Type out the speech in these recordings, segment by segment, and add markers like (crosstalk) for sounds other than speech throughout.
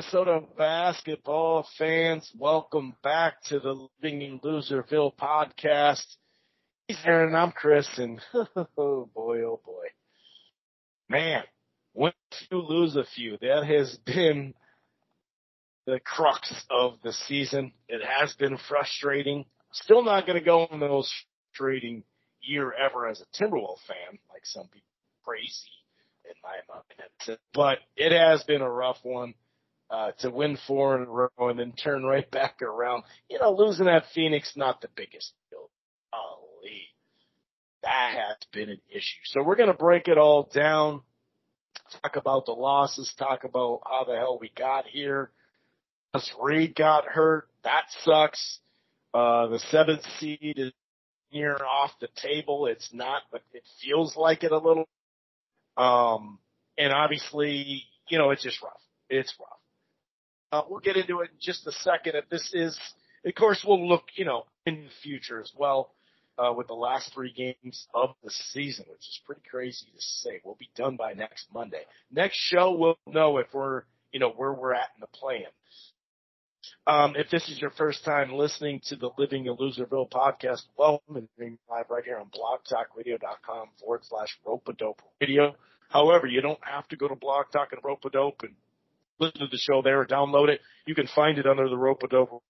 Minnesota basketball fans, welcome back to the Living in Loserville podcast. He's Aaron, I'm Chris, and (laughs) oh boy, oh boy. Man, a few, lose a few. That has been the crux of the season. It has been frustrating. Still not going to go on the most frustrating year ever as a Timberwolves fan, like some people crazy in my mind. But it has been a rough one uh, to win four in a row and then turn right (laughs) back around. You know, losing at Phoenix, not the biggest deal. Golly. That has been an issue. So we're going to break it all down, talk about the losses, talk about how the hell we got here. Naz Reid got hurt, that sucks. Uh, the seventh seed is near off the table. It's not, but it feels like it a little. Um, and obviously, you know, it's just rough. It's rough. Uh, we'll get into it in just a second. If this is, of course, we'll look, you know, in the future as well, uh, with the last three games of the season, which is pretty crazy to say. We'll be done by next Monday. Next show, we'll know if we're, you know, where we're at in the plan. Um, if this is your first time listening to the Living in Loserville podcast, welcome and being live right here on blogtalkradio.com forward slash Rope A Dope radio. However, you don't have to go to Blog Talk and Rope A Dope and listen to the show there or download it. You can find it under the Rope A Dope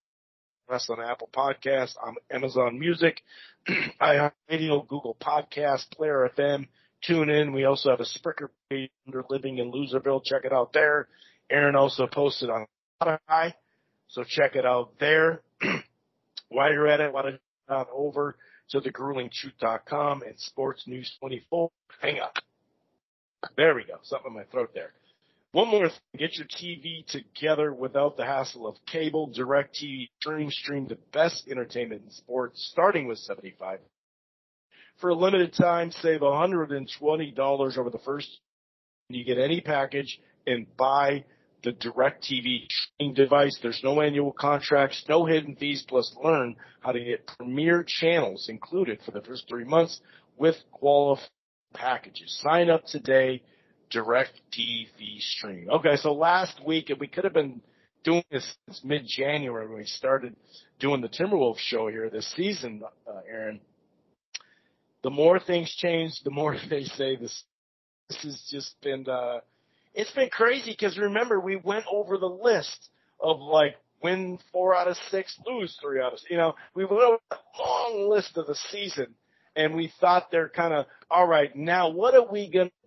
Press on Apple Podcasts, on Amazon Music, (clears throat) iHeartRadio, Google Podcast, Player FM, Tune in. We also have a Spreaker page under Living in Loserville. Check it out there. Aaron also posted on Spotify, so check it out there. (clears throat) While you're at it, why don't you on over to thegruelingtruth.com and Sports News 24. Hang on. There we go. Something in my throat there. One more thing, get your TV together without the hassle of cable, direct TV, stream, stream the best entertainment in sports, starting with 75. For a limited time, save $120 over the first, you get any package and buy the direct TV streaming device. There's no annual contracts, no hidden fees, plus learn how to get premier channels included for the first three months with qualified packages. Sign up today direct TV stream. Okay, so last week, and we could have been doing this since mid-January when we started doing the Timberwolves show here this season, uh, Aaron. The more things change, the more (laughs) they say this. This has just been, uh, it's been crazy because remember we went over the list of like win four out of six, lose three out of, you know, we went over a long list of the season and we thought they're kind of, all right, now what are we going to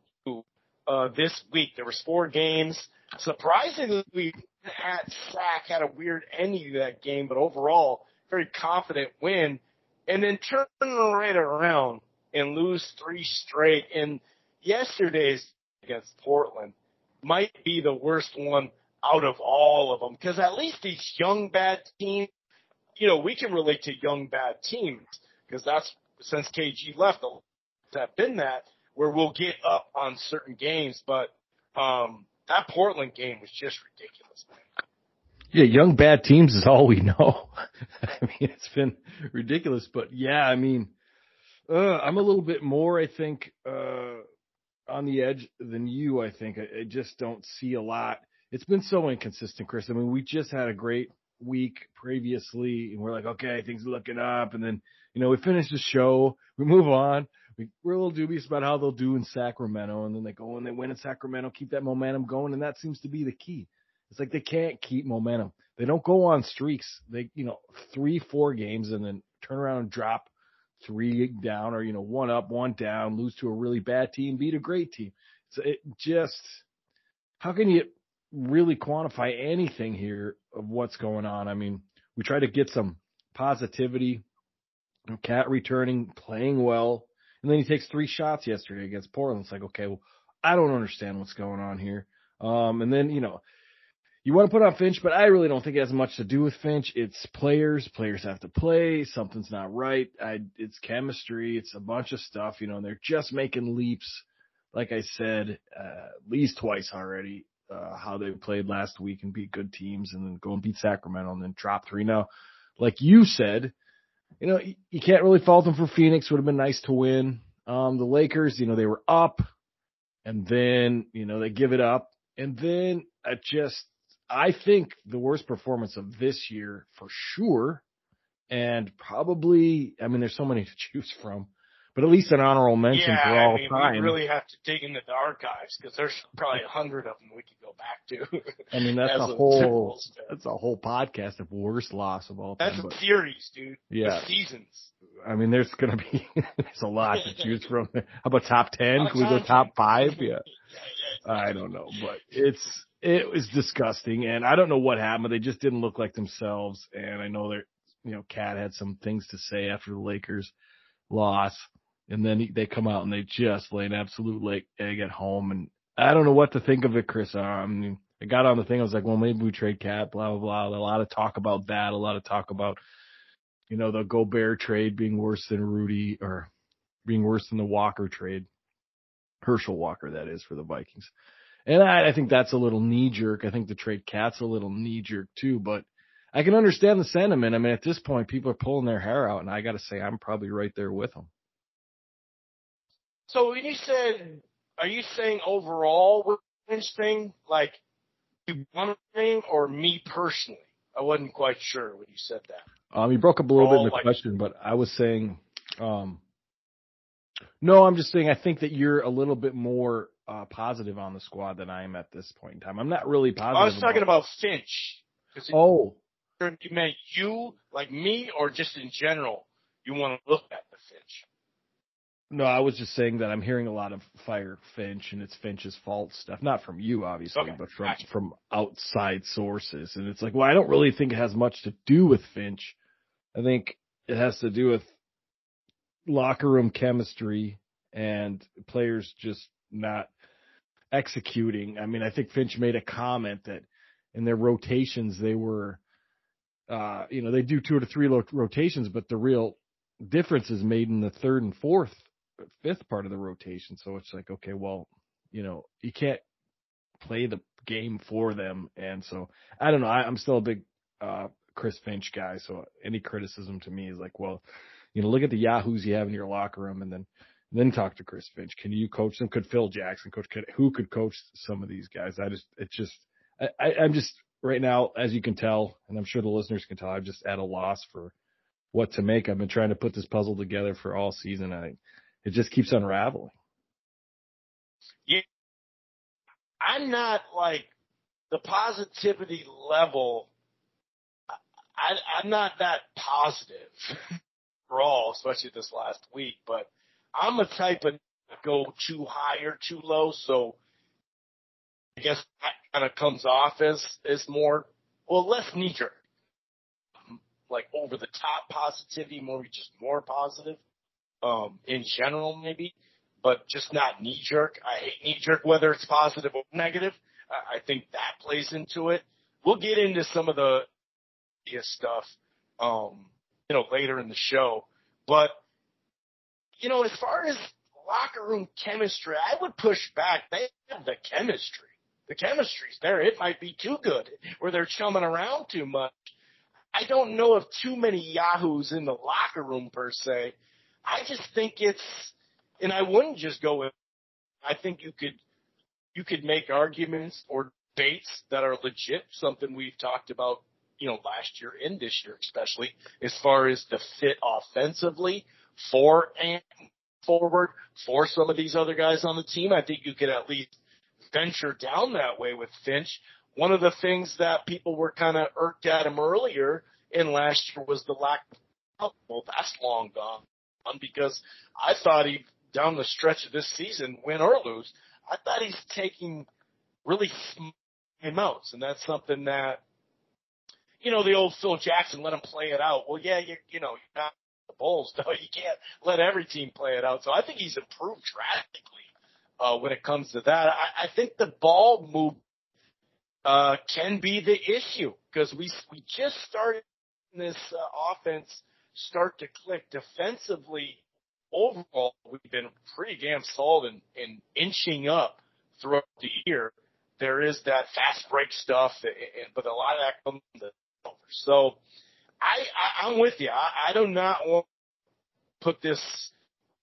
uh, this week. There was four games. Surprisingly, we at Sac had a weird ending to that game, but overall, very confident win. And then turn right around and lose three straight. And yesterday's against Portland might be the worst one out of all of them because at least these young bad teams, you know, we can relate to young bad teams because that's since KG left, have been that where we'll get up on certain games, but um, that Portland game was just ridiculous, man. Yeah, young bad teams is all we know. (laughs) I mean, it's been ridiculous, but yeah, I mean, uh, I'm a little bit more, I think, uh, on the edge than you. I think I, I just don't see a lot. It's been so inconsistent, Chris. I mean, we just had a great week previously, and we're like, okay, things are looking up, and then you know we finish the show, we move on, we, we're a little dubious about how they'll do in Sacramento, and then they go and they win in Sacramento, keep that momentum going, and that seems to be the key. It's like they can't keep momentum. They don't go on streaks. They, you know, three, four games and then turn around and drop three down or, you know, one up, one down, lose to a really bad team, beat a great team. So it just, how can you really quantify anything here of what's going on? I mean, we try to get some positivity. KAT returning, playing well. And then he takes three shots yesterday against Portland. It's like, okay, well, I don't understand what's going on here. Um, and then, you know, you want to put on Finch, but I really don't think it has much to do with Finch. It's players. Players have to play. Something's not right. I, it's chemistry. It's a bunch of stuff, you know, and they're just making leaps. Like I said, uh, at least twice already, uh, how they played last week and beat good teams and then go and beat Sacramento and then drop three. Now, like you said, you know, you can't really fault them for Phoenix. Would have been nice to win. Um, the Lakers, you know, they were up and then, you know, they give it up. And then I just, I think the worst performance of this year for sure, and probably, I mean, there's so many to (laughs) choose from, but at least an honorable mention yeah, for all I mean, time. we really have to dig into the archives because there's probably a hundred of them we could go back to. I mean, that's (laughs) a whole that's a whole podcast of worst loss of all time. That's but a series, dude. Yeah. The seasons. I mean, there's gonna be (laughs) there's a lot to choose from. How about top ten? Can we go Top top 10. five? (laughs) Yeah. I don't know, but it's it was disgusting, and I don't know what happened. They just didn't look like themselves, and I know they're you know, KAT had some things to say after the Lakers loss, and then he, they come out and they just lay an absolute like egg at home, and I don't know what to think of it, Chris. I mean, I got on the thing, I was like, well, maybe we trade KAT, blah blah blah. A lot of talk about that, a lot of talk about you know the Gobert trade being worse than Rudy or being worse than the Walker trade. Herschel Walker, that is, for the Vikings. And I, I think that's a little knee jerk. I think the trade KAT's a little knee jerk too, but I can understand the sentiment. I mean, at this point, people are pulling their hair out, and I got to say, I'm probably right there with them. So when you said, are you saying overall with this thing, like you want thing, or me personally? I wasn't quite sure when you said that. Um, you broke up a little bit in the like- question, but I was saying, um, no, I'm just saying I think that you're a little bit more uh, positive on the squad than I am at this point in time. I'm not really positive. I was talking about Finch. 'Cause it- Oh, you meant you, like me, or just in general, you want to look at the Finch. No, I was just saying that I'm hearing a lot of fire Finch and it's Finch's fault stuff. Not from you, obviously, Okay, but from gotcha. from outside sources. And it's like, well, I don't really think it has much to do with Finch. I think it has to do with locker room chemistry and players just not executing. I mean, I think Finch made a comment that in their rotations they were, uh, you know, they do two to three rotations, but the real difference is made in the third and fourth, fifth part of the rotation. So it's like, okay, well, you know, you can't play the game for them, and so I don't know. I, I'm still a big uh, Chris Finch guy, so any criticism to me is like, well, you know, look at the yahoos you have in your locker room, and then then talk to Chris Finch. Can you coach them? Could Phil Jackson coach? Could, who could coach some of these guys? I just, it's just, I, I, I'm just right now, as you can tell, and I'm sure the listeners can tell, I'm just at a loss for what to make. I've been trying to put this puzzle together for all season. I, it just keeps unraveling. Yeah. I'm not like the positivity level. I, I'm not that positive (laughs) for all, especially this last week. But I'm a type of go too high or too low, so I guess that kind of comes off as as more well less knee jerk, like over the top positivity, more just more positive. Um, in general, maybe but just not knee jerk. I hate knee jerk, whether it's positive or negative. I, I think that plays into it. We'll get into some of the stuff, um, you know, later in the show. But, you know, as far as locker room chemistry, I would push back. They have the chemistry. The chemistry's there. It might be too good where they're chumming around too much. I don't know of too many yahoos in the locker room per se. I just think it's, and I wouldn't just go with. I think you could you could make arguments or debates that are legit. Something we've talked about, you know, last year and this year, especially as far as the fit offensively for and forward for some of these other guys on the team. I think you could at least venture down that way with Finch. One of the things that people were kind of irked at him earlier in last year was the lack of well, that's long gone because I thought he down the stretch of this season, win or lose, I thought he's taking really timeouts, and that's something that you know the old Phil Jackson let him play it out. Well, yeah, you you know you're not the Bulls, (laughs) though. You can't let every team play it out. So I think he's improved drastically uh, when it comes to that. I, I think the ball move uh, can be the issue because we we just started this uh, offense start to click defensively overall, we've been pretty damn solid in inching up throughout the year. There is that fast break stuff, but a lot of that comes the over. So I, I, I'm with you. I, I do not want to put this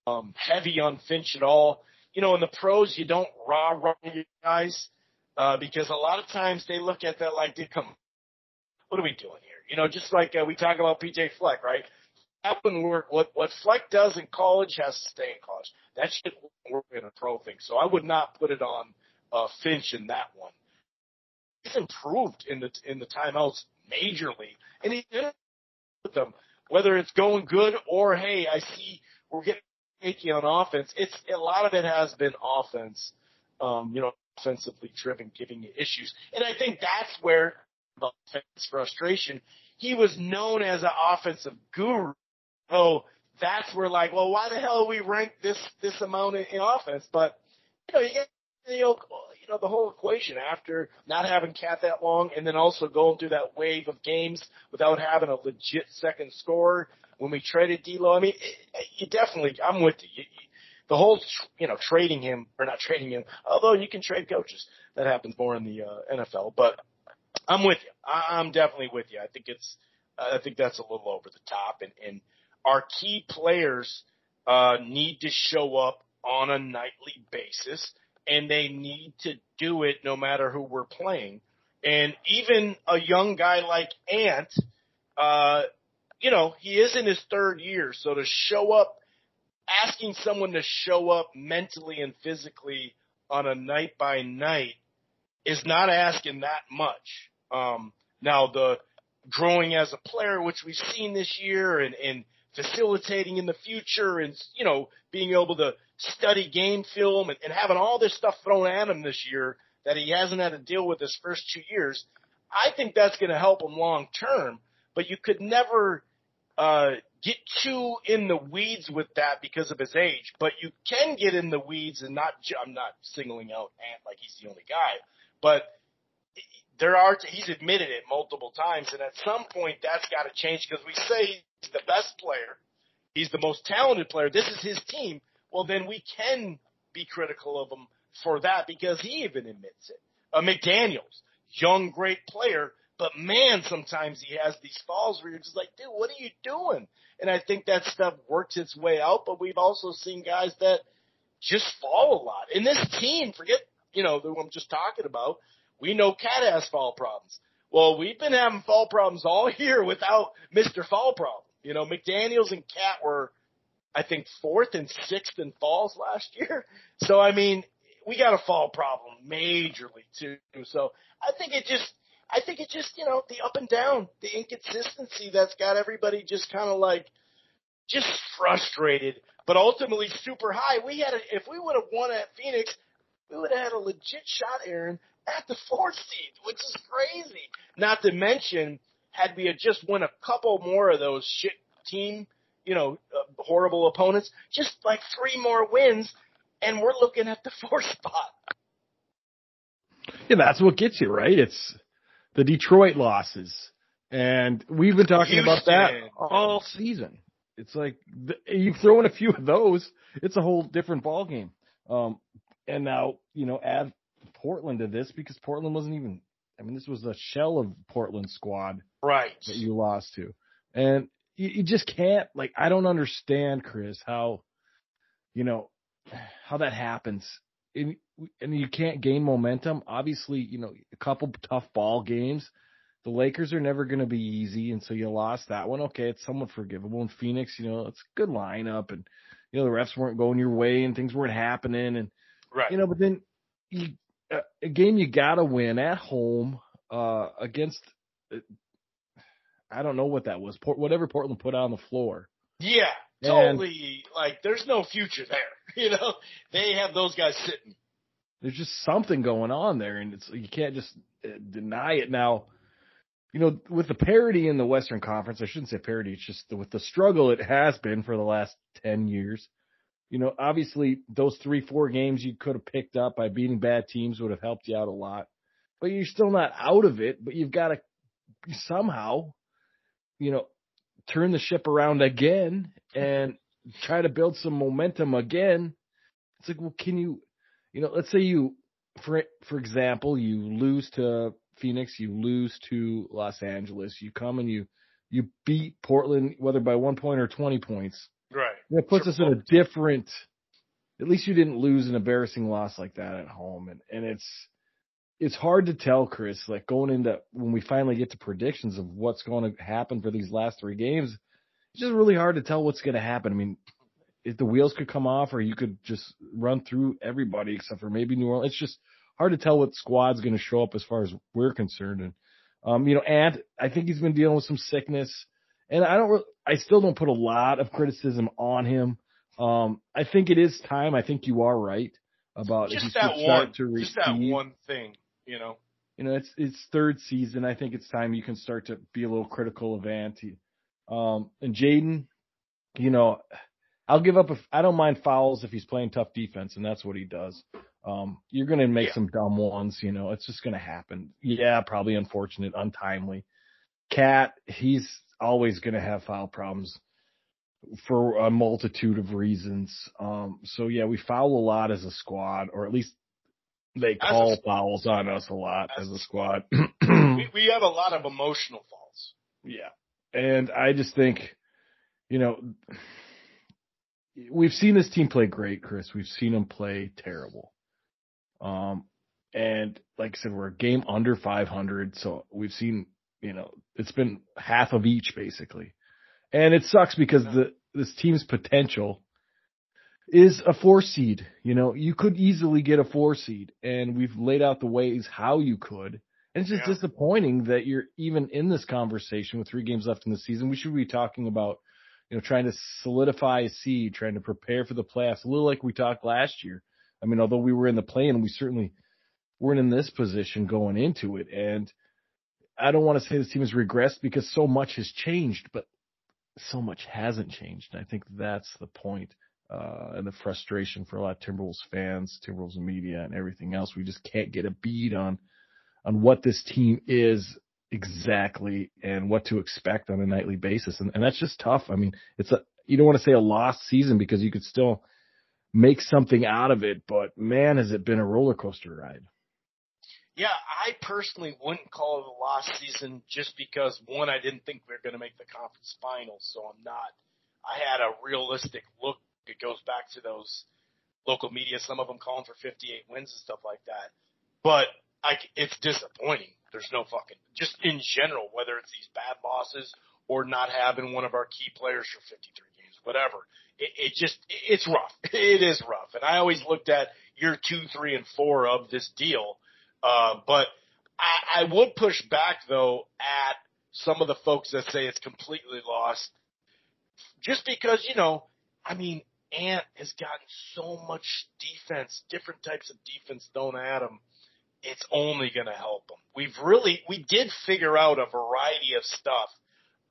um, heavy on Finch at all. You know, in the pros, you don't rah rah your guys. uh, because a lot of times they look at that like, come, what are we doing here? You know, just like uh, we talk about PJ Fleck, right? That wouldn't. What what Fleck does in college has to stay in college. That shit won't work in a pro thing. So I would not put it on uh, Finch in that one. He's improved in the in the timeouts majorly, and he did with them. Whether it's going good or hey, I see we're getting shaky on offense. It's a lot of it has been offense. Um, you know, offensively driven, giving you issues, and I think that's where the offense frustration. He was known as an offensive guru. Oh, that's where like, well, why the hell we rank this this amount in, in offense? But you know, you get you know, you know the whole equation after not having KAT that long, and then also going through that wave of games without having a legit second scorer. When we traded D'Lo, I mean, it, you definitely, I'm with you. you, you the whole, you know, trading him or not trading him, although you can trade coaches. That happens more in the uh, NFL, but I'm with you. I, I'm definitely with you. I think it's, I think that's a little over the top, and and our key players uh, need to show up on a nightly basis, and they need to do it no matter who we're playing. And even a young guy like Ant, uh, you know, he is in his third year, so to show up, asking someone to show up mentally and physically on a night by night is not asking that much. Um, now the growing as a player, which we've seen this year, and, and facilitating in the future and, you know, being able to study game film and, and having all this stuff thrown at him this year that he hasn't had to deal with his first two years. I think that's going to help him long term, but you could never, uh, get too in the weeds with that because of his age, but you can get in the weeds and not, I'm not singling out Ant like he's the only guy, but there are, he's admitted it multiple times, and at some point that's got to change because we say he's the best player, he's the most talented player, this is his team. Well, then we can be critical of him for that because he even admits it. Uh, McDaniels, young, great player, but man, sometimes he has these falls where you're just like, dude, what are you doing? And I think that stuff works its way out, but we've also seen guys that just fall a lot. And this team, forget, you know, who I'm just talking about, we know KAT has fall problems. Well, we've been having fall problems all (laughs) year without Mr. Fall Problem. You know, McDaniels and KAT were, I think, fourth and sixth in falls last year. (laughs) So, I mean, we got a fall problem majorly too. So I think it just, I think it just, you know, the up and down, the inconsistency that's got everybody just kind of like, just frustrated, but ultimately super high. We had a, if we would have won at Phoenix, we would have had a legit shot, Aaron, at the fourth seed, which is crazy. Not to mention, had we had just won a couple more of those shit team, you know, uh, horrible opponents, just like three more wins, and we're looking at the (laughs) fourth spot. Yeah, that's what gets you, right? It's the Detroit losses. And we've been talking Houston. about that all season. It's like you throw in a few of those, it's a whole different ball game. Um, and now, you know, add Portland to this because Portland wasn't even. I mean, this was a shell of Portland squad, right? That you lost to, and you, you just can't. Like, I don't understand, Chris, how, you know, how that happens. And, and you can't gain momentum. Obviously, you know, a couple tough ball games. The Lakers are never going to be easy, and so you lost that one. Okay, it's somewhat forgivable. In Phoenix, you know, it's a good lineup, and you know the refs weren't going your way, and things weren't happening, and right. you know, but then you a game you gotta win at home uh, against. I don't know what that was. Port, whatever Portland put on the floor. Yeah, totally. And like, there's no future there. (laughs) You know, they have those guys sitting. There's just something going on there, and it's you can't just uh, deny it. Now, you know, with the parity in the Western Conference, I shouldn't say parity. It's just with the struggle it has been for the last ten years you know, obviously those three, four games you could have picked up by beating bad teams would have helped you out a lot. But you're still not out of it, but you've got to somehow, you know, turn the ship around again and try to build some momentum again. It's like, well, can you, you know, let's say you, for, for example, you lose to Phoenix, you lose to Los Angeles, you come and you, you beat Portland, whether by one point or 20 points Right. It puts us in a different. At least you didn't lose an embarrassing loss like that at home, and and it's it's hard to tell, Chris. Like going into when we finally get to predictions of what's going to happen for these last three games, it's just really hard to tell what's going to happen. I mean, if the wheels could come off, or you could just run through everybody except for maybe New Orleans. It's just hard to tell what squad's going to show up as far as we're concerned. And um, you know, Ant, I think he's been dealing with some sickness, and I don't. I still don't put a lot of criticism on him. Um, I think it is time. I think you are right about just that one, just that one thing, you know. You know, it's it's third season. I think it's time you can start to be a little critical of Ant. Um, and Jaden, you know, I'll give up. I don't mind fouls if he's playing tough defense, and that's what he does. Um, you're going to make yeah. some dumb ones, you know. It's just going to happen. Yeah, probably unfortunate, untimely. KAT, he's always going to have foul problems for a multitude of reasons. Um, so yeah, we foul a lot as a squad, or at least they call fouls on us a lot as, as a squad. (clears throat) we, we have a lot of emotional fouls. Yeah. And I just think, you know, we've seen this team play great, Chris. We've seen them play terrible. Um, and like I said, we're a game under 500. So we've seen, you know, it's been half of each basically. And it sucks because the, this team's potential is a four seed. You know, you could easily get a four seed and we've laid out the ways how you could. And it's just yeah. disappointing that you're even in this conversation with three games left in the season. We should be talking about, you know, trying to solidify a seed, trying to prepare for the playoffs, a little like we talked last year. I mean, although we were in the play and we certainly weren't in this position going into it. And I don't want to say this team has regressed because so much has changed, but so much hasn't changed. And I think that's the point, uh, and the frustration for a lot of Timberwolves fans, Timberwolves media and everything else. We just can't get a bead on on what this team is exactly and what to expect on a nightly basis. And, and that's just tough. I mean, it's a, you don't want to say a lost season because you could still make something out of it, but man, has it been a roller coaster ride. Yeah, I personally wouldn't call it a lost season just because one, I didn't think we were going to make the conference finals, so I'm not. I had a realistic look. It goes back to those local media, some of them calling for 58 wins and stuff like that. But I, it's disappointing. There's no fucking, just in general, whether it's these bad losses or not having one of our key players for 53 games, whatever. It, it just, it's rough. (laughs) It is rough. And I always looked at year two, three, and four of this deal. Uh, but I, I would push back though at some of the folks that say it's completely lost just because, you know, I mean, Ant has gotten so much defense, different types of defense thrown at him it's only going to help them. We've really, we did figure out a variety of stuff.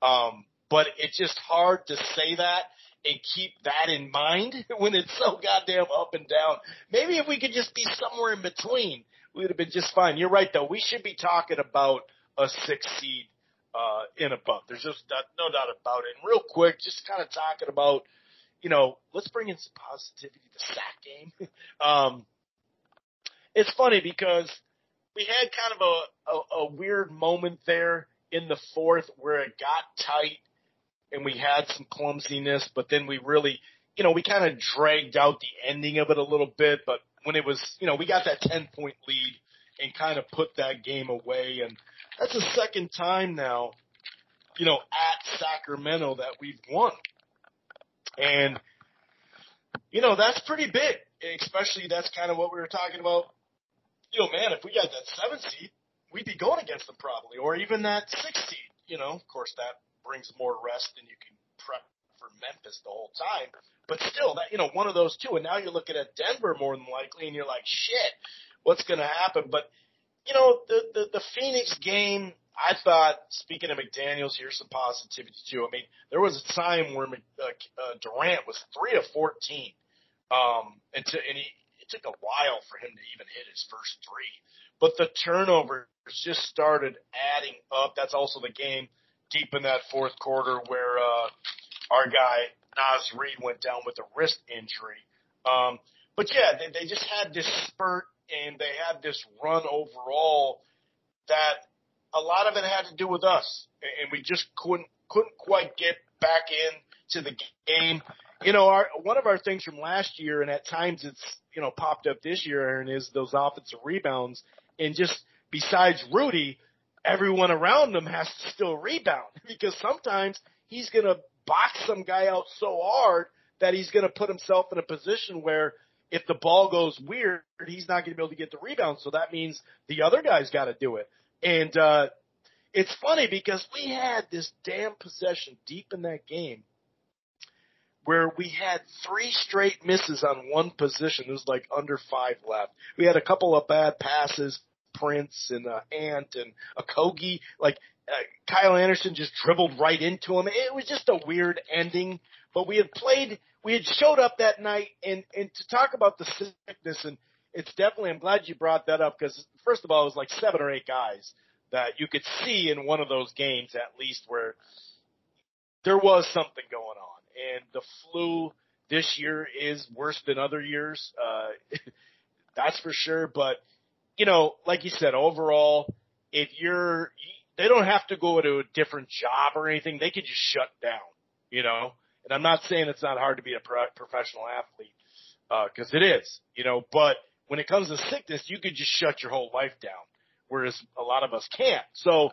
Um, but it's just hard to say that and keep that in mind (laughs) when it's so goddamn up and down. Maybe if we could just be somewhere in between, we would have been just fine. You're right though. We should be talking about a six seed, uh, in above. There's just no doubt about it. And real quick, just kind of talking about, you know, let's bring in some positivity to the sack game. (laughs) um, it's funny because we had kind of a, a, a weird moment there in the fourth where it got tight and we had some clumsiness, but then we really, you know, we kind of dragged out the ending of it a little bit. But when it was, you know, we got that 10 point lead and kind of put that game away. And that's the second time now, you know, at Sacramento that we've won. And, you know, that's pretty big, especially that's kind of what we were talking about you know, man, if we got that seven seed, we'd be going against them probably, or even that six seed. You know, of course, that brings more rest than you can prep for Memphis the whole time. But still, that you know, one of those two. And now you're looking at Denver more than likely, and you're like, shit, what's going to happen? But you know, the, the the Phoenix game. I thought, speaking of McDaniels, here's some positivity too. I mean, there was a time where uh, uh, Durant was three of fourteen, um, and to, and he took a while for him to even hit his first three. But the turnovers just started adding up. That's also the game deep in that fourth quarter where uh, our guy Naz Reid went down with a wrist injury. Um, but yeah, they, they just had this spurt and they had this run overall that a lot of it had to do with us, and we just couldn't couldn't quite get back into the game you know, our one of our things from last year, and at times it's you know popped up this year, Aaron, is those offensive rebounds. and just besides Rudy, everyone around him has to still rebound (laughs) because sometimes he's going to box some guy out so hard that he's going to put himself in a position where if the ball goes weird, he's not going to be able to get the rebound. So that means the other guy's got to do it. And, uh, it's funny because we had this damn possession deep in that game where we had three straight misses on one position. It was like under five left. We had a couple of bad passes, Prince and uh, Ant and a Kogi. Like uh, Kyle Anderson just dribbled right into him. It was just a weird ending. But we had played, we had showed up that night, and and to talk about the sickness and it's definitely. I'm glad you brought that up because first of all, it was like seven or eight guys that you could see in one of those games at least where there was something going on. And the flu this year is worse than other years. Uh, (laughs) that's for sure. But, you know, like you said, overall, if you're, they don't have to go to a different job or anything. They could just shut down, you know? And I'm not saying it's not hard to be a pro- professional athlete, uh, cause it is, you know, but when it comes to sickness, you could just shut your whole life down whereas a lot of us can't. So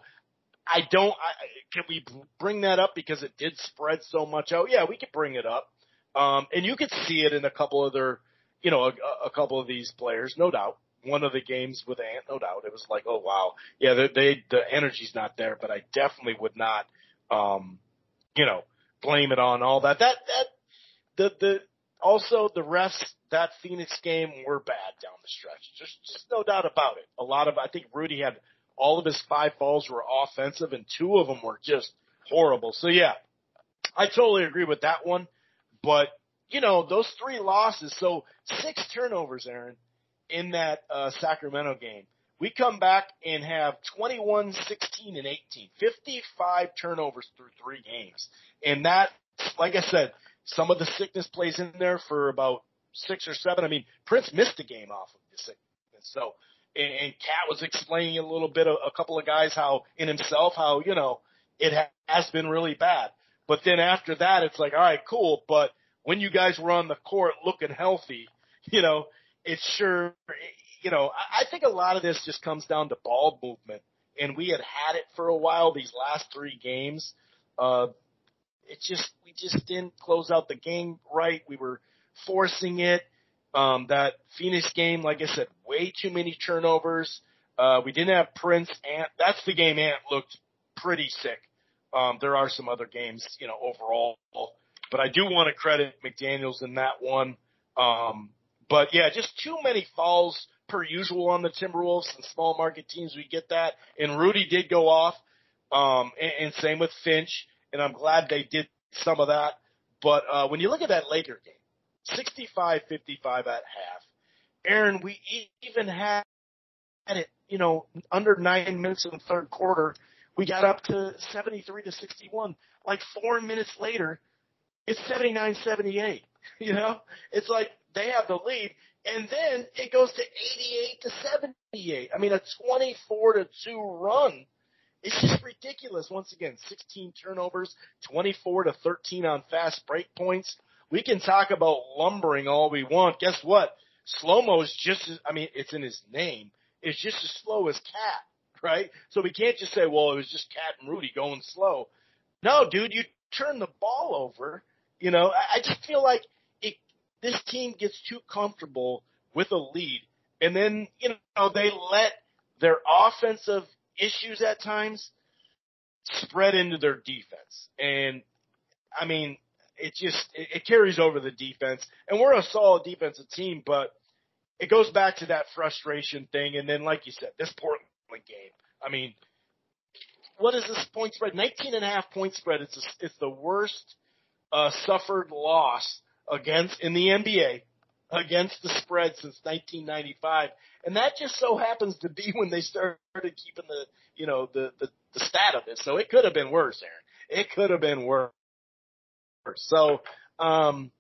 I don't. I, can we bring that up because it did spread so much out? Yeah, we could bring it up, um, and you could see it in a couple other, you know, a, a couple of these players, no doubt. One of the games with Ant, no doubt, it was like, oh wow, yeah, they, they the energy's not there, but I definitely would not, um, you know, blame it on all that. That that the the also the refs that Phoenix game were bad down the stretch. Just, just no doubt about it. A lot of, I think Rudy had all of his five falls were offensive and two of them were just horrible. So yeah, I totally agree with that one. But, you know, those three losses, so six turnovers, Aaron, in that, uh, Sacramento game. We come back and have 21, 16, and 18. 55 turnovers through three games. And that, like I said, some of the sickness plays in there for about six or seven. I mean, Prince missed a game off of the sickness. So, and, and KAT was explaining a little bit, a, a couple of guys how in himself, how, you know, it ha- has been really bad. But then after that, it's like, all right, cool. But when you guys were on the court looking healthy, you know, it's sure, you know, I, think a lot of this just comes down to ball movement. And we had had it for a while, these last three games. Uh, it just, we just didn't close out the game right. We were, forcing it. Um, that Phoenix game, like I said, way too many turnovers. Uh, we didn't have Prince. Ant. That's the game. Ant looked pretty sick. Um, there are some other games, you know, overall, but I do want to credit McDaniels in that one. Um, but yeah, just too many falls per usual on the Timberwolves and small market teams. We get that, and Rudy did go off, um, and, and same with Finch, and I'm glad they did some of that. But uh, when you look at that Laker game, 65-55 at half. Aaron, we even had it, you know, under nine minutes in the third quarter. We got up to 73 to 61. Like four minutes later, it's 79-78. (laughs) You know, it's like they have the lead, and then it goes to 88 to 78. I mean, a 24 to two run. It's just ridiculous. Once again, 16 turnovers, 24 to 13 on fast break points we can talk about lumbering all we want. Guess what? Slow mo is just as, I mean, it's in his name. It's just as slow as KAT, (laughs) right? So we can't just say, well, it was just KAT and Rudy going slow. No, dude, you turn the ball over. You know, I, just feel like this team gets too comfortable with a lead and then, you know, they let their offensive issues at times spread into their defense. And I mean, it just it, it carries over the defense. And we're a solid defensive team, but it goes back to that frustration thing. And then, like you said, this Portland game. I mean, what is this point spread? 19 and a half point spread. It's a, it's the worst uh, suffered loss against in the NBA against the spread since 1995, and that just so happens to be (laughs) when they started keeping the you know the the, the stat of it. So it could have been worse, Aaron. It could have been worse. So, um,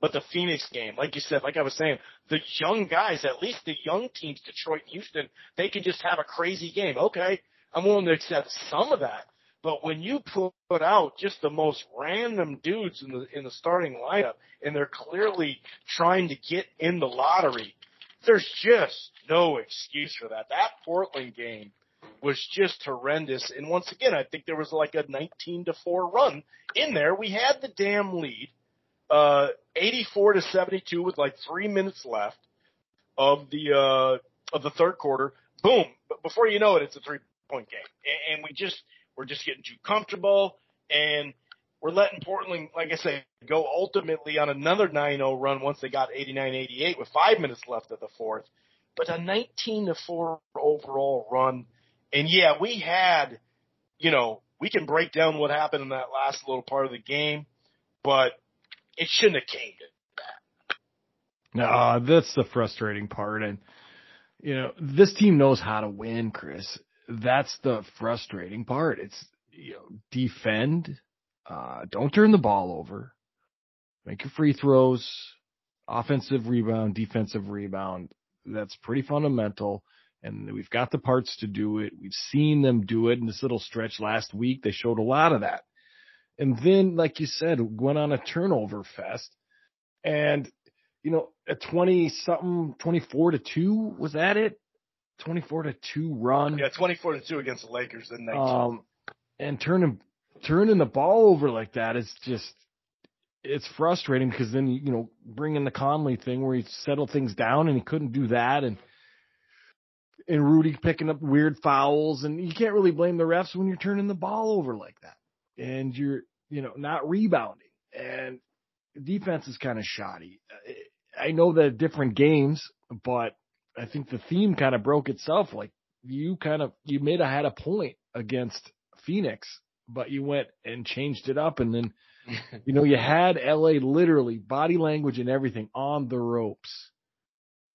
but the Phoenix game, like you said, like I was saying, the young guys, at least the young teams, Detroit, Houston, they can just have a crazy game. Okay, I'm willing to accept some of that. But when you put out just the most random dudes in the in the starting lineup, and they're clearly trying to get in the lottery, there's just no excuse for that. That Portland game was just horrendous. And once again, I think there was like a 19 to 4 run in there. We had the damn lead, uh, 84 to 72 with like three minutes left of the, uh, of the third quarter. Boom. But before you know it, it's a three point game. And we just, we're just getting too comfortable and we're letting Portland, like I say, go ultimately on another 9-0 run once they got 89-88 with five minutes left of the fourth. But a 19 to 4 overall run. And yeah, we had, you know, we can break down what happened in that last little part of the game, but it shouldn't have came to that. No, uh, that's the frustrating part. And, you know, this team knows how to win, Chris. That's the frustrating part. It's, you know, defend, uh, don't turn the ball over. Make your free throws, offensive rebound, defensive rebound. That's pretty fundamental. And we've got the parts to do it. We've seen them do it in this little stretch last week. They showed a lot of that. And then, like you said, went on a turnover fest. And, you know, a 20 something, 24 to 2, was that it? 24 to 2 run. Yeah, 24 to 2 against the Lakers in 19. Um, and turning turning the ball over like that is just it's frustrating because then you know bringing the Conley thing where he settled things down and he couldn't do that and and Rudy picking up weird fouls and you can't really blame the refs when you're turning the ball over like that and you're you know not rebounding and defense is kind of shoddy. I know that different games, but I think the theme kind of broke itself. Like you kind of you made a had a point against Phoenix but you went and changed it up and then (laughs) you know you had LA literally body language and everything on the ropes.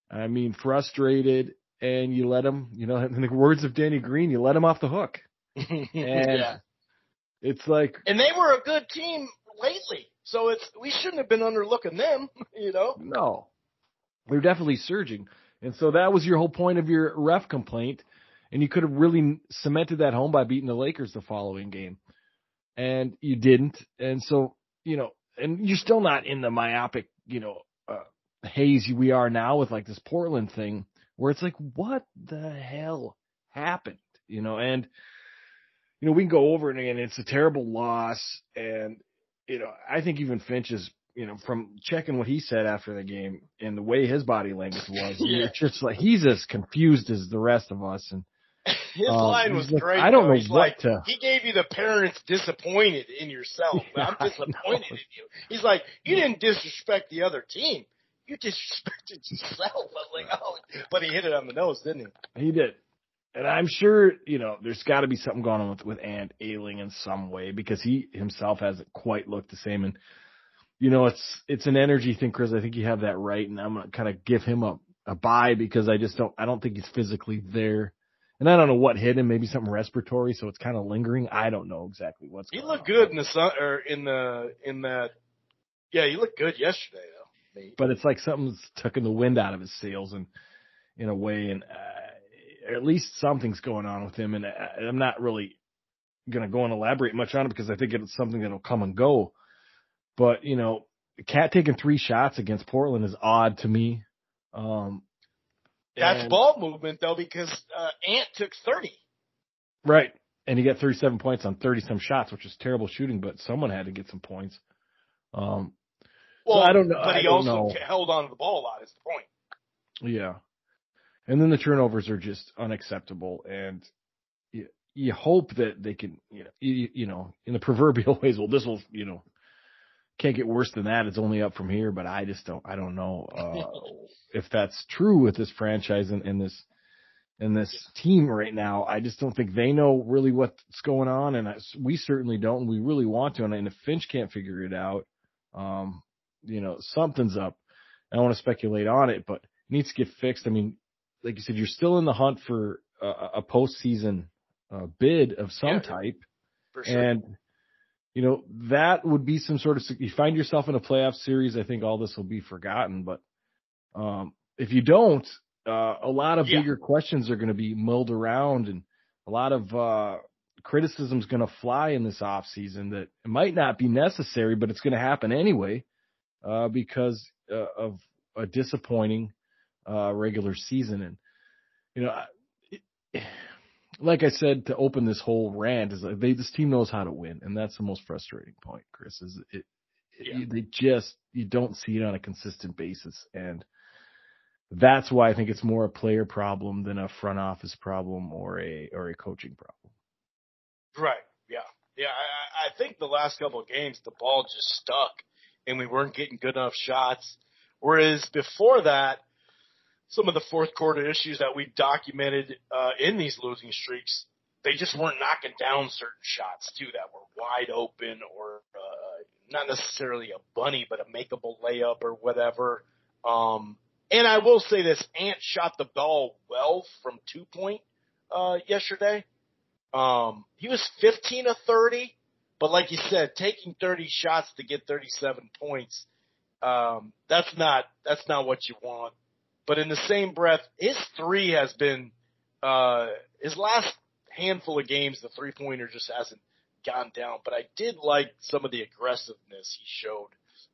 I mean frustrated and you let them, you know, (laughs) in the words of Danny Green, you let them off the hook. (laughs) And yeah. it's like And they were a good team lately. So it's we shouldn't have been underlooking them, you know. No. They're definitely surging. And so that was your whole point of your ref complaint and you could have really cemented that home by beating the Lakers the following game. And you didn't. And so, you know, and you're still not in the myopic, you know, uh, haze we are now with like this Portland thing where it's like, what the hell happened? You know, and, you know, we can go over it again. It's a terrible loss. And, you know, I think even Finch is you know, from checking what he said after the game and the way his body language was, (laughs) yeah. it's just like he's as confused as the rest of us. And (laughs) his um, line was like, great. I don't though. know he's what like, to. He gave you the parents disappointed in yourself. (laughs) Yeah, I'm disappointed in you. He's like, you didn't disrespect the other team. You disrespected yourself. I was like, oh, but he hit it on the nose, didn't he? He did. And I'm sure, you know, there's got to be something going on with, with Ant ailing in some way because he himself hasn't quite looked the same. And, you know, it's, it's an energy thing, Chris. I think you have that right. And I'm going to kind of give him a, a buy because I just don't, I don't think he's physically there and I don't know what hit him, maybe something respiratory, so it's kind of lingering. I don't know exactly what's. He looked good in the sun or in the in that. Yeah, he looked good yesterday though. But it's like something's tucking the wind out of his sails, and in a way, and uh, at least something's going on with him. And I, uh, I'm not really going to go and elaborate much on it because I think it's something that'll come and go. But you know, KAT taking three shots against Portland is odd to me. Um, that's and, ball movement though, because uh, Ant took thirty. Right, and he got thirty-seven points on thirty some shots, which is terrible shooting, but someone had to get some points. Um, well, so I don't know. But he also know. held on to the ball a lot. Is the point? Yeah, and then the turnovers are just unacceptable, and you, you hope that they can, you know, you, you know, in the proverbial (laughs) ways. Well, this will, you know, can't get worse than that. It's only up from here, but I just don't, I don't know, uh, (laughs) if that's true with this franchise and, and this, and this team right now. I just don't think they know really what's going on. And I, we certainly don't. And we really want to. And, and if Finch can't figure it out, um, you know, something's up. I don't want to speculate on it, but it needs to get fixed. I mean, like you said, you're still in the hunt for a, a postseason uh, bid of some yeah, type. Sure. And you know, that would be some sort of, you find yourself in a playoff series, I think all this will be forgotten. But, um, if you don't, uh, a lot of yeah. bigger questions are going to be mulled around and a lot of, uh, criticism is going to fly in this off season that it might not be necessary, but it's going to happen anyway, uh, because uh, of a disappointing, uh, regular season. And you know, like I said to open this whole rant is like they this team knows how to win, and that's the most frustrating point, Chris. Is it? Yeah. they just you don't see it on a consistent basis, and that's why I think it's more a player problem than a front office problem or a or a coaching problem. Right. Yeah. Yeah. I, I think the last couple of games the ball just stuck, and we weren't getting good enough shots. Whereas before that, some of the fourth quarter issues that we documented uh, in these losing streaks, they just weren't knocking down certain shots too that were wide open or uh, not necessarily a bunny, but a makeable layup or whatever. Um, and I will say this: Ant shot the ball well from two point uh, yesterday. Um, he was 15 of 30, but like you said, taking 30 shots to get 37 points, um, that's not that's not what you want. But in the same breath, his three has been uh, his last handful of games. The three pointer just hasn't gone down. But I did like some of the aggressiveness he showed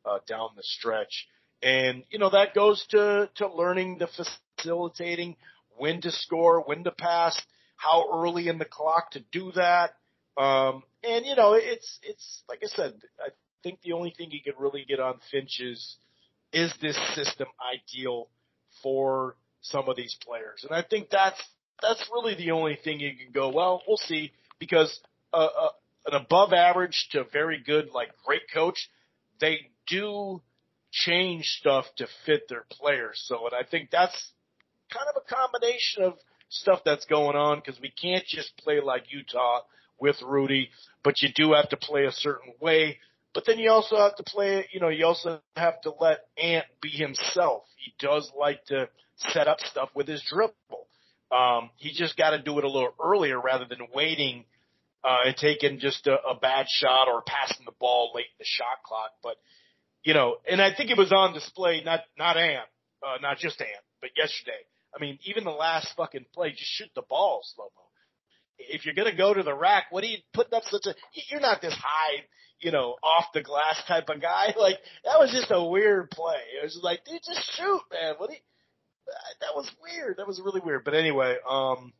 uh, down the stretch. And, you know, that goes to, to learning the facilitating, when to score, when to pass, how early in the clock to do that. Um, and, you know, it's, it's, like I said, I think the only thing you could really get on Finch is, is this system ideal for some of these players? And I think that's, that's really the only thing you can go, well, we'll see, because, uh, uh, an above average to very good, like great coach, they do change stuff to fit their players. So, and I think that's kind of a combination of stuff that's going on because we can't just play like Utah with Rudy, but you do have to play a certain way. But then you also have to play, you know, you also have to let Ant be himself. He does like to set up stuff with his dribble. Um, he just got to do it a little earlier rather than waiting uh, and taking just a, a bad shot or passing the ball late in the shot clock. But you know, and I think it was on display, not, not Ant, uh, not just Ant, but yesterday. I mean, even the last fucking play, just shoot the ball slow mo. If you're gonna go to the rack, what are you putting up such a? You're not this high, you know, off the glass type of guy. (laughs) Like that was just a weird play. It was like, dude, just shoot, man. What? Are you, that was weird. That was really weird. But anyway, um,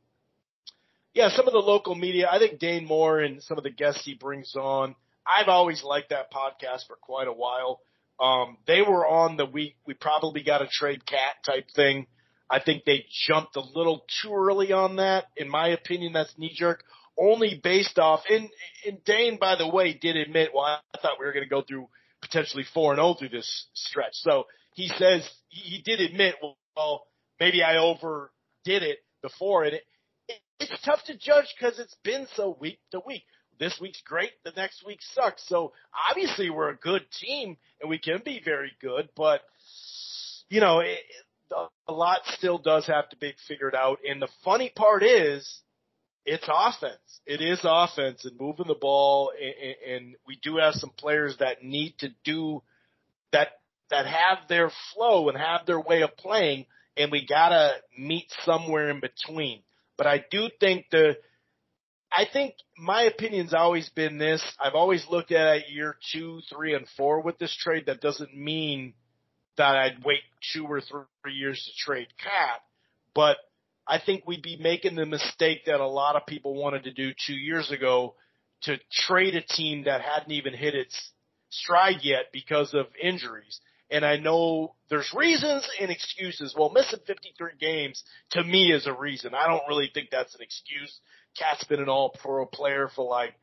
yeah, some of the local media. I think Dane Moore and some of the guests he brings on. I've always liked that podcast for quite a while. Um, they were on the week we probably got a trade KAT type thing. I think they jumped a little too early on that. In my opinion, that's knee jerk. Only based off, and, and Dane, by the way, did admit, well, I thought we were going to go through potentially 4 and 0 through this stretch. So he says, he did admit, well, maybe I overdid it before. And it, it, it's tough to judge because it's been so week to week this week's great, the next week sucks. So obviously we're a good team and we can be very good, but you know, it, a lot still does have to be figured out. And the funny part is it's offense. It is offense and moving the ball. And, and we do have some players that need to do that, that have their flow and have their way of playing. And we gotta meet somewhere in between. But I do think the, I think my opinion's always been this. I've always looked at it year two, three, and four with this trade. That doesn't mean that I'd wait two or three years to trade KAT, but I think we'd be making the mistake that a lot of people wanted to do two years ago to trade a team that hadn't even hit its stride yet because of injuries. And I know there's reasons and excuses. Well, missing 53 games to me is a reason. I don't really think that's an excuse KAT's been an all pro player for like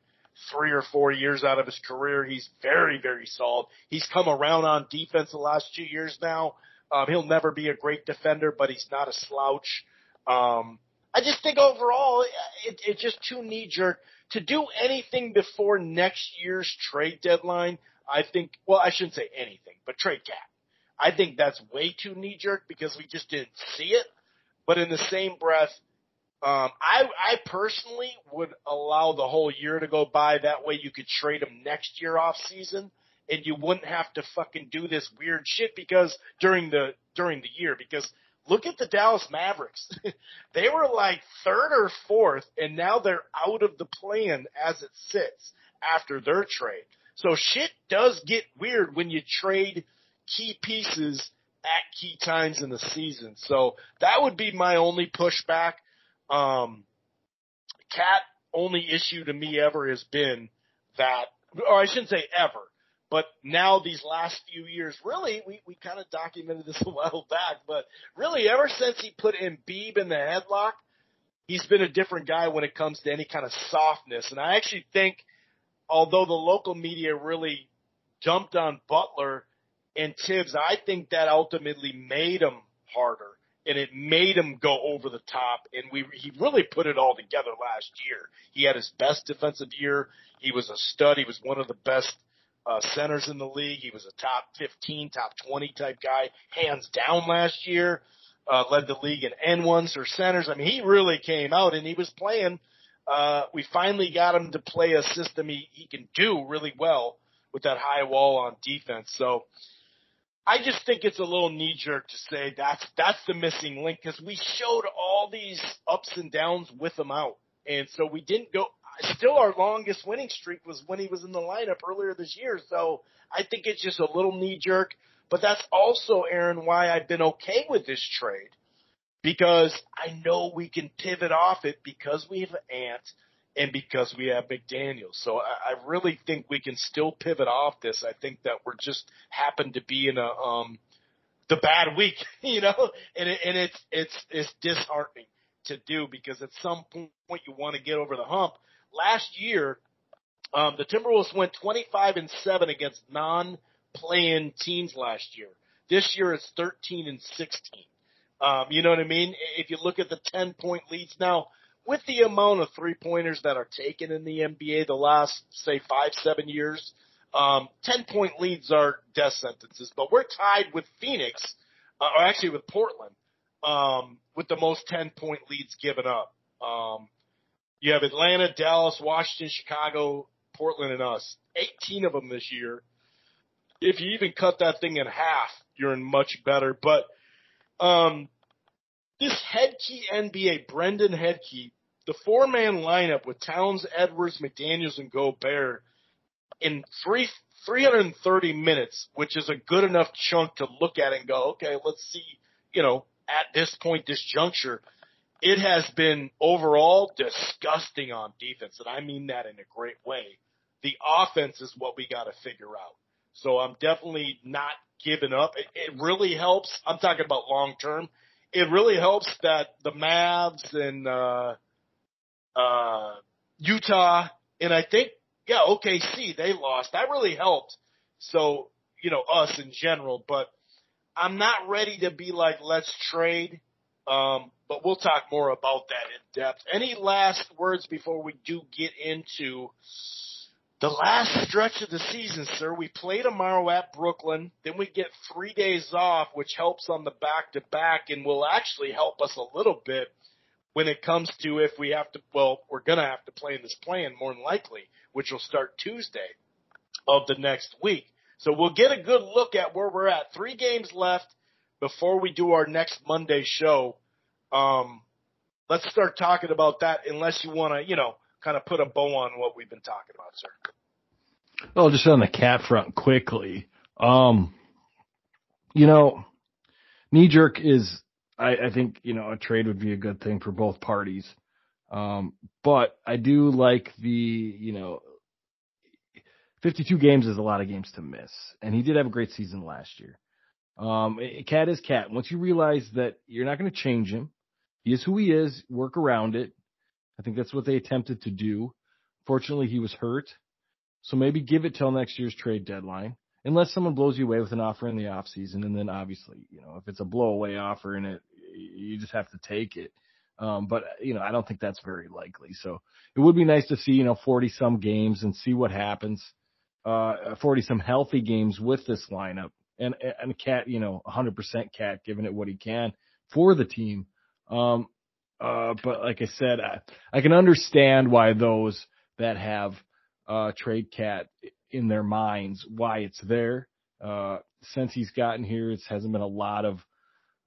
three or four years out of his career. He's very, very solid. He's come around on defense the last two years now. Um, he'll never be a great defender, but he's not a slouch. Um, I just think overall, it, it's just too knee jerk to do anything before next year's trade deadline. I think, well, I shouldn't say anything, but trade KAT. I think that's way too knee jerk because we just didn't see it. But in the same breath, um, I, I personally would allow the whole year to go by. That way you could trade them next year off season and you wouldn't have to fucking do this weird shit because during the, during the year, because look at the Dallas Mavericks. (laughs) they were like third or fourth and now they're out of the play-in as it sits after their trade. So shit does get weird when you trade key pieces at key times in the season. So that would be my only pushback. Um, KAT only issue to me ever has been that, or I shouldn't say ever, but now these last few years, really, we, we kind of documented this (laughs) a while back, but really ever since he put Embiid in the headlock, he's been a different guy when it comes to any kind of softness. And I actually think, although the local media really jumped on Butler and Thibs, I think that ultimately made him harder and it made him go over the top. And we, he really put it all together last year. He had his best defensive year. He was a stud. He was one of the best uh, centers in the league. He was a top 15, top 20 type guy, hands down last year. Uh, led the league in N1s or centers. I mean, he really came out and he was playing. Uh, we finally got him to play a system he, he can do really well with that high wall on defense. So, I just think it's a little knee jerk to say that's that's the missing link because we showed all these ups and downs with him out, and so we didn't go. Still, our longest winning streak was when he was in the lineup earlier this year. So I think it's just a little knee jerk, but that's also Aaron why I've been okay with this trade because I know we can pivot off it because we have Ant and because we have McDaniel. So I, I really think we can still pivot off this. I think that we're just happened to be in a um the bad week, (laughs) you know, and it, and it's it's it's disheartening to do because at some point you want to get over the hump. Last year, um, the Timberwolves went 25 and seven against non-playing teams last year. This year it's 13 and 16. Um, you know what I mean? If you look at the 10 point leads now, with the amount of three pointers that are taken in the NBA the last, say, five, seven years, um, 10 point leads are death sentences, but we're tied with Phoenix, uh, or actually with Portland, um, with the most 10 point leads given up. Um, you have Atlanta, Dallas, Washington, Chicago, Portland, and us. 18 of them this year. If you even cut that thing in half, you're in much better. But, um, this Headkey NBA, Brendan Headkey, the four man lineup with Towns, Edwards, McDaniels, and Gobert in three 330 minutes, which is a good enough chunk to look at and go, okay, let's see, you know, at this point, this juncture, it has been overall disgusting on defense, and I mean that in a great way. The offense is what we got to figure out. So I'm definitely not giving up. It, it really helps. I'm talking about long term it really helps that the Mavs and uh, uh, Utah and I think yeah OKC they lost. That really helped. So you know us in general, but I'm not ready to be like let's trade. Um, but we'll talk more about that in depth. Any last words before we do get into the last stretch of the season, sir, we play tomorrow at Brooklyn. Then we get three days off, which helps on the back to back and will actually help us a little bit when it comes to if we have to, well, we're going to have to play in this play-in more than likely, which will start Tuesday of the next week. So we'll get a good look at where we're at. Three games left before we do our next Monday show. Um, let's start talking about that unless you want to, you know, kind of put a bow on what we've been talking about, sir. Well, just on the KAT front quickly. Um, you know, knee jerk is, I, I think, you know, a trade would be a good thing for both parties. Um, but I do like the, you know, 52 games is a lot of games to miss. And he did have a great season last year. Um, KAT is KAT. Once you realize that you're not going to change him, he is who he is, work around it. I think that's what they attempted to do. Fortunately, he was hurt. So maybe give it till next year's trade deadline, unless someone blows you away with an offer in the off season. And then obviously, you know, if it's a blowaway offer and it, you just have to take it. Um, but you know, I don't think that's very likely. So it would be nice to see, you know, 40 some games and see what happens. Uh, 40 some healthy games with this lineup and, and KAT, you know, 100% KAT giving it what he can for the team. Um, uh, but like I said, I, I can understand why those that have uh, trade KAT in their minds why it's there. Uh, since he's gotten here, it hasn't been a lot of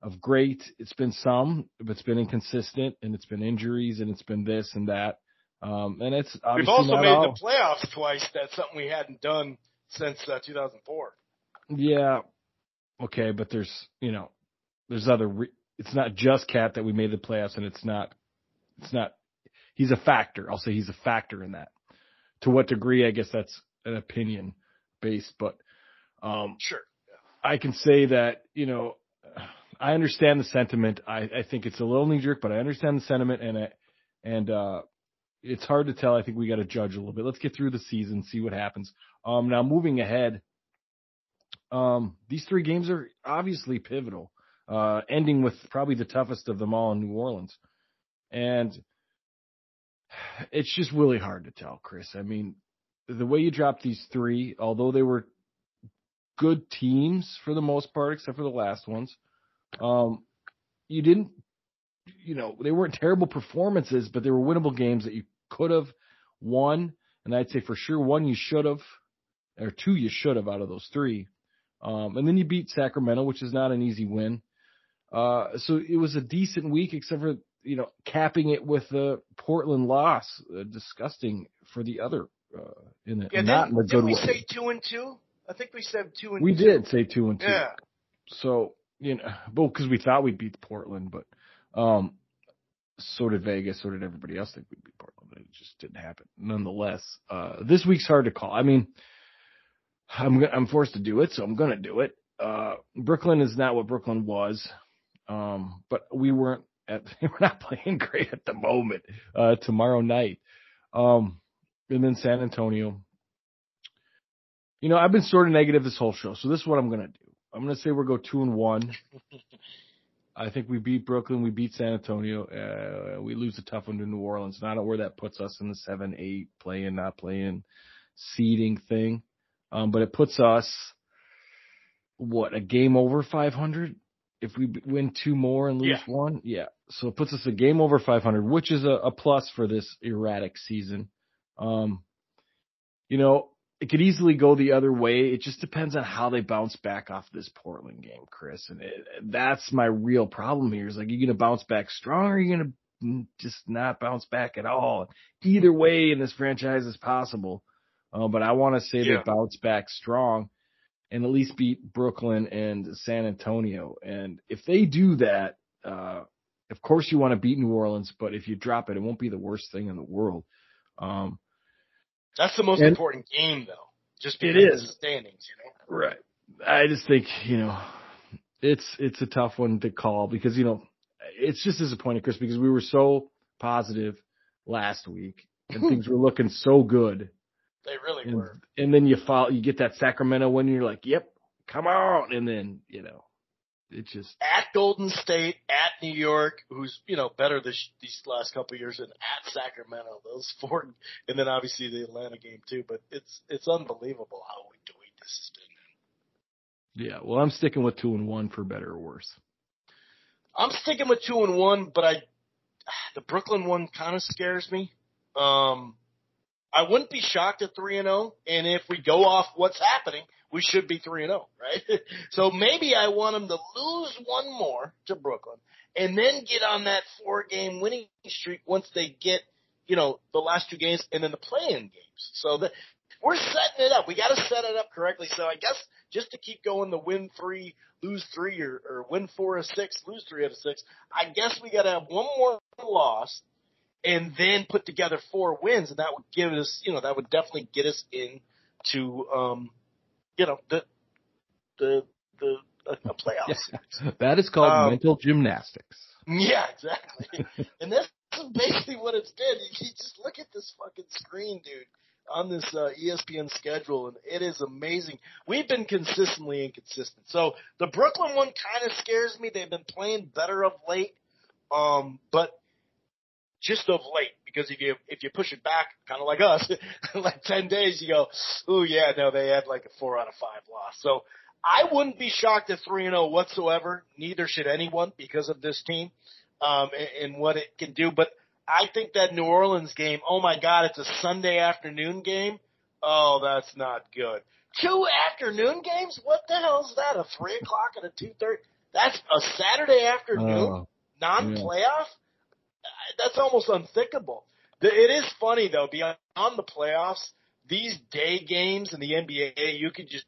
of great. It's been some, but it's been inconsistent, and it's been injuries, and it's been this and that. Um, and it's we've also made all. the playoffs twice. That's something we hadn't done since uh, 2004. Yeah, okay, but there's you know there's other. Re- it's not just KAT that we made the playoffs, and it's not. It's not. He's a factor. I'll say he's a factor in that. To what degree? I guess that's an opinion based, but um, sure. I can say that you know I understand the sentiment. I, I think it's a little knee jerk, but I understand the sentiment, and I, and uh, it's hard to tell. I think we got to judge a little bit. Let's get through the season, see what happens. Um, now moving ahead, um, these three games are obviously pivotal. Uh, ending with probably the toughest of them all in New Orleans, and it's just really hard to tell, Chris. I mean, the way you dropped these three, although they were good teams for the most part, except for the last ones, um, you didn't, you know, they weren't terrible performances, but they were winnable games that you could have won. And I'd say for sure one you should have, or two you should have out of those three. Um, and then you beat Sacramento, which is not an easy win. Uh, so it was a decent week, except for, you know, capping it with the Portland loss. Uh, disgusting for the other, uh, in the, yeah, not didn't, in a good we way. say two and two? I think we said two and We two. did say two and two. Yeah. So, you know, well, because we thought we'd beat Portland, but um, so did Vegas, so did everybody else think we'd beat Portland, but it just didn't happen. Nonetheless, uh, this week's hard to call. I mean, I'm I'm forced to do it, so I'm gonna do it. Uh, Brooklyn is not what Brooklyn was, um, but we weren't at (laughs) we're not playing great at the moment. Uh, tomorrow night, um, and then San Antonio. You know, I've been sort of negative this whole show, so this is what I'm gonna do. I'm gonna say we'll go two and one. (laughs) I think we beat Brooklyn, we beat San Antonio, uh, we lose a tough one to New Orleans. And I don't know where that puts us in the seven, eight, playing, not playing, seeding thing. Um, but it puts us what a game over 500 if we win two more and lose Yeah. one. Yeah, so it puts us a game over 500, which is a, a plus for this erratic season. Um, you know, it could easily go the other way. It just depends on how they bounce back off this Portland game, Chris. And it, that's my real problem here. Is like, you're going to bounce back strong, or you're you going to just not bounce back at all? Either way in this franchise is possible. Uh, but I want to say Yeah. they bounce back strong and at least beat Brooklyn and San Antonio. And if they do that, uh, of course you want to beat New Orleans, but if you drop it, it won't be the worst thing in the world. Um, That's the most important game, though. Just It because of the standings, you know. Right. I just think, you know, it's it's a tough one to call because, you know, it's just disappointing, Chris, because we were so positive last week and things were looking so good. They really And, were. and then you follow you get that Sacramento win and you're like, Yep, come on and then, you know, it just At Golden State, at New York, who's you know better this these last couple of years, and at Sacramento, those four, and then obviously the Atlanta game too. But it's it's unbelievable how to week this has been. yeah, well I'm sticking with two and one for better or worse. I'm sticking with two and one, but I the Brooklyn one kind of scares me. Um, I wouldn't be shocked at three and zero, and if we go off what's happening, we should be three and zero, right? (laughs) so maybe I want them to lose one more to Brooklyn, and then get on that four game winning streak once they get you know the last two games, and then the play-in games. So that we're setting it up. We got to set it up correctly. So I guess just to keep going, the win three, lose three, or, or win four of six, lose three out of six. I guess we got to have one more loss, and then put together four wins, and that would give us, you know, that would definitely get us into, um, you know, the the the a, a playoff series. (laughs) That is called Um, mental gymnastics. Yeah, exactly. (laughs) and this is basically what it's been. You, you just look at this fucking screen, dude, on this uh, ESPN schedule, and it is amazing. We've been consistently inconsistent. So the Brooklyn one kind of scares me. They've been playing better of late, um, but just of late. Because if you if you push it back, kind of like us, (laughs) like ten days, you go, oh yeah, no, they had like a four out of five loss. So I wouldn't be shocked at three and zero whatsoever. Neither should anyone because of this team um, and, and what it can do. But I think that New Orleans game, oh my God, it's a Sunday afternoon game. Oh, that's not good. Two afternoon games? What the hell is that? A three o'clock and a two thirty? That's a Saturday afternoon Oh, non-playoff. Uh, That's almost unthinkable. It is funny though. Beyond the playoffs, these day games in the NBA, you could just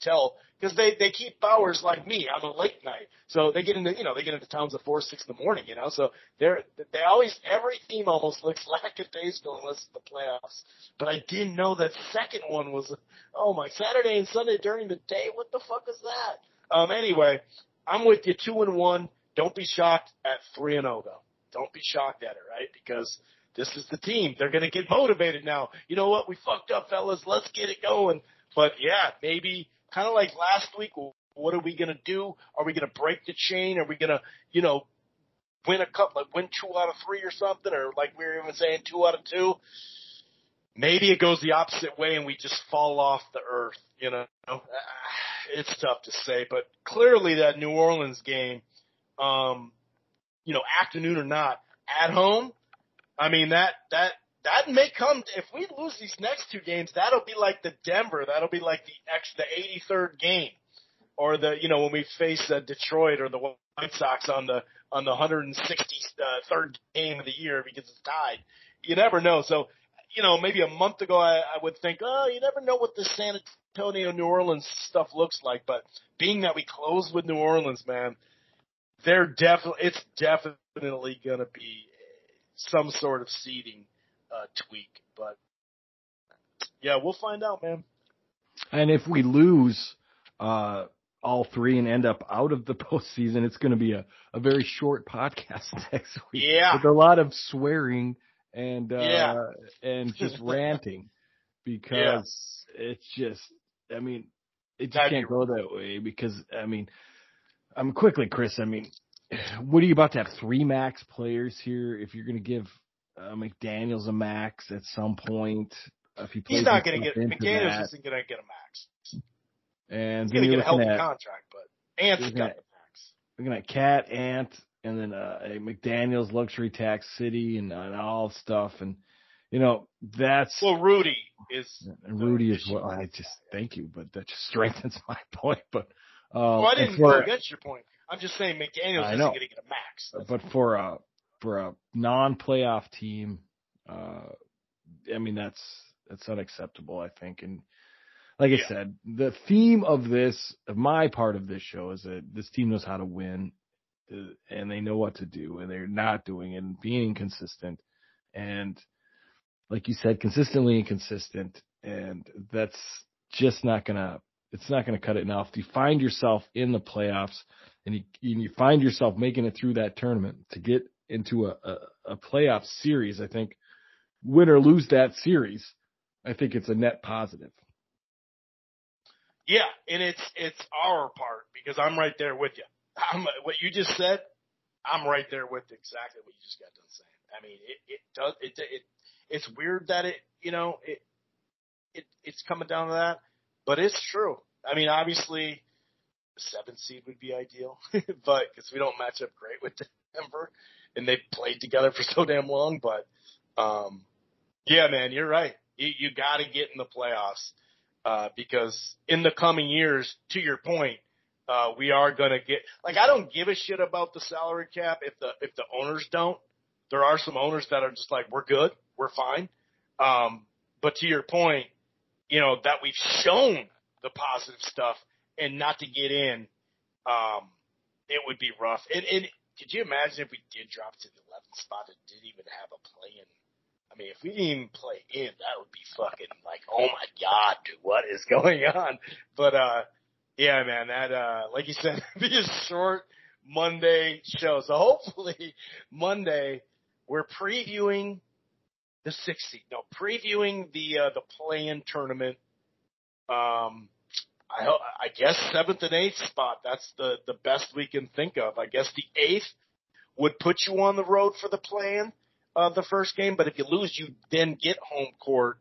tell because they they keep hours like me. I'm a late night, so they get into you know they get into towns at four six in the morning. You know, so they're they always every team almost (laughs) looks lackadaisical unless it's the playoffs. But I didn't know that second one was oh my Saturday and Sunday during the day. What the fuck is that? Um, anyway, I'm with you two and one. Don't be shocked at three and zero though. Don't be shocked at it, right? Because this is the team. They're going to get motivated now. You know what? We fucked up, fellas. Let's get it going. But yeah, maybe kind of like last week. What are we going to do? Are we going to break the chain? Are we going to, you know, win a cup, like win two out of three or something? Or like we were even saying, two out of two? Maybe it goes the opposite way and we just fall off the earth, you know? (sighs) It's tough to say, but clearly that New Orleans game, um, you know, afternoon or not, at home, I mean that that that may come if we lose these next two games. That'll be like the Denver. That'll be like the X the 83rd game, or the you know when we face uh, Detroit or the White Sox on the on the 163rd game of the year because it's tied. You never know. So you know maybe a month ago I, I would think oh you never know what the San Antonio New Orleans stuff looks like. But being that we close with New Orleans, man, they're definitely it's definitely gonna be some sort of seeding uh, tweak. But yeah, we'll find out, man. And if we lose uh, all three and end up out of the (laughs) postseason, it's going to be a, a very short podcast (laughs) next week. Yeah, with a lot of swearing and uh, yeah. and just (laughs) ranting because yeah. it's just, I mean, it just That'd can't go that way because I mean, I'm quickly, Chris. I mean, what are you about to have three max players here? If you're going to give uh, McDaniels a max at some point, if he plays he's not going to get McDaniels that, isn't going to get a max. And he's going to get a healthy at, contract, but Ant's got the max. We're going to KAT Ant and then uh, a McDaniels luxury tax city and, and all stuff and. You know, that's well. Rudy is Rudy is well. I just thank you, but that just (laughs) strengthens my point. But uh, well, I didn't for, go against your point. I'm just saying McDaniels isn't going to get a max. That's but for a for a non-playoff team, uh, I mean that's that's unacceptable. I think, and like yeah. I said, the theme of this, of my part of this show, is that this team knows how to win, uh, and they know what to do, and they're not doing it, and being consistent, and like you said, consistently inconsistent, and that's just not gonna. It's not going to cut it enough. You find yourself in the playoffs and you, you find yourself making it through that tournament to get into a, a, a playoff series, I think win or lose that series, I think it's a net positive. Yeah, and it's it's our part because I'm right there with you. I'm, what you just said, I'm right there with exactly what you just got done saying. I mean, it it does it it it's weird that it you know it it it's coming down to that, but it's true. I mean, obviously, seventh seed would be ideal, (laughs) but because we don't match up great with Denver, and they've played together for (laughs) so damn long. But um, yeah, man, you're right. You, you got to get in the playoffs uh, because in the coming years, to your point, uh, we are gonna get like I don't give a shit about the salary cap if the if the owners don't. There are some owners that are just like we're good, we're fine. Um, but to your point, you know that we've shown the positive stuff and not to get in, um, it would be rough. And, and could you imagine if we did drop to the 11th spot and didn't even have a play in? I mean, if we didn't even play in, that would be fucking like, oh my god, dude, what is going on? But uh, yeah, man, that uh, like you said, (laughs) be a short Monday show. So hopefully Monday we're previewing the 60. No, previewing the uh, the play-in tournament. Um, I I guess seventh and eighth spot. That's the the best we can think of. I guess the eighth would put you on the road for the play-in of the first game, but if you lose, you then get home court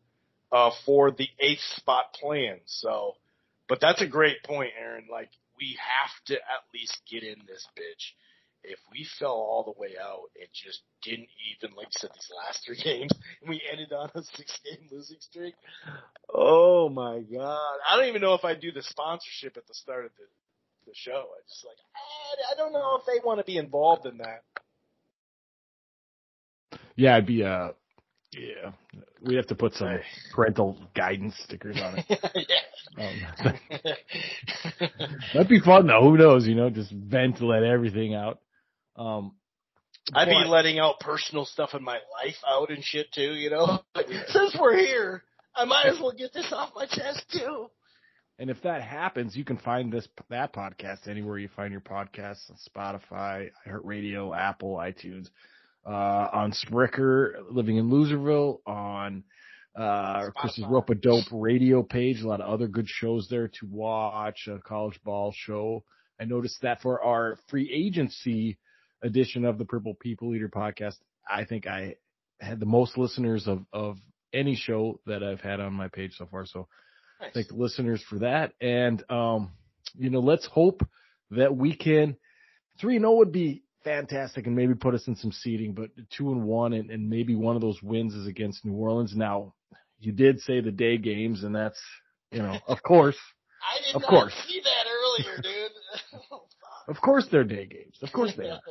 uh, for the eighth spot play-in. So, but that's a great point, Aaron. Like we have to at least get in this bitch if we fell all the way out and just didn't even, like you said, these last three (laughs) games, and we ended on a six game losing streak, oh my god. I don't even know if I'd do the sponsorship at the start of the, the show. I just like, I, I don't know if they want to be involved in that. Yeah, I'd be, uh, Yeah, we have to put some parental guidance stickers on it. (laughs) um, (laughs) that'd be fun though. Who knows? You know, just vent, let everything out. Um, I'd but, be letting out personal stuff in my life out and shit too. You know, (laughs) since we're here, I might as well get this off my chest too. And if that happens, you can find this that podcast anywhere you find your podcasts on Spotify, iHeartRadio, Apple, iTunes uh, on Spreaker, Living in Loserville, on uh, Chris's Rope a Dope radio page. A lot of other good shows there to watch. A college ball show. I noticed that for our free agency edition of the Purple People Eater podcast, I think I had the most listeners of, of any show that I've had on my page so far. So nice. thank the listeners for that. And, um, you know, let's hope that we can, three and oh would be fantastic and maybe put us in some seating, but two and one and, and maybe one of those wins is against New Orleans. Now, you did say the day games, and that's you know, of course. I did of course. see that earlier, dude. (laughs) of course, they're day games. Of course they are. (laughs)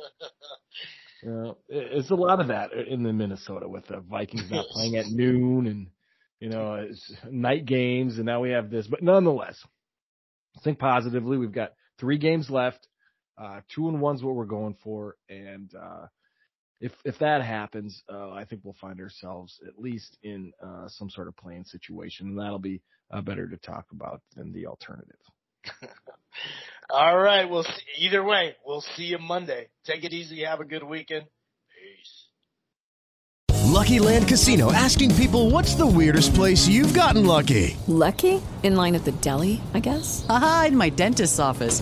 Uh, it's a lot of that in the Minnesota with the Vikings not play-in at noon and you know it's night games, and now we have this. But nonetheless, think positively. We've got three games left. Uh, two and one's what we're going for, and uh, if if that happens, uh, I think we'll find ourselves at least in uh, some sort of playing situation, and that'll be uh, better to talk about than the alternative. (laughs) All right. Well, either way, we'll see you Monday. Take it easy. Have a good weekend. Peace. Lucky Land Casino asking people, "What's the weirdest place you've gotten lucky?" Lucky in line at the deli, I guess. Aha, in my dentist's office.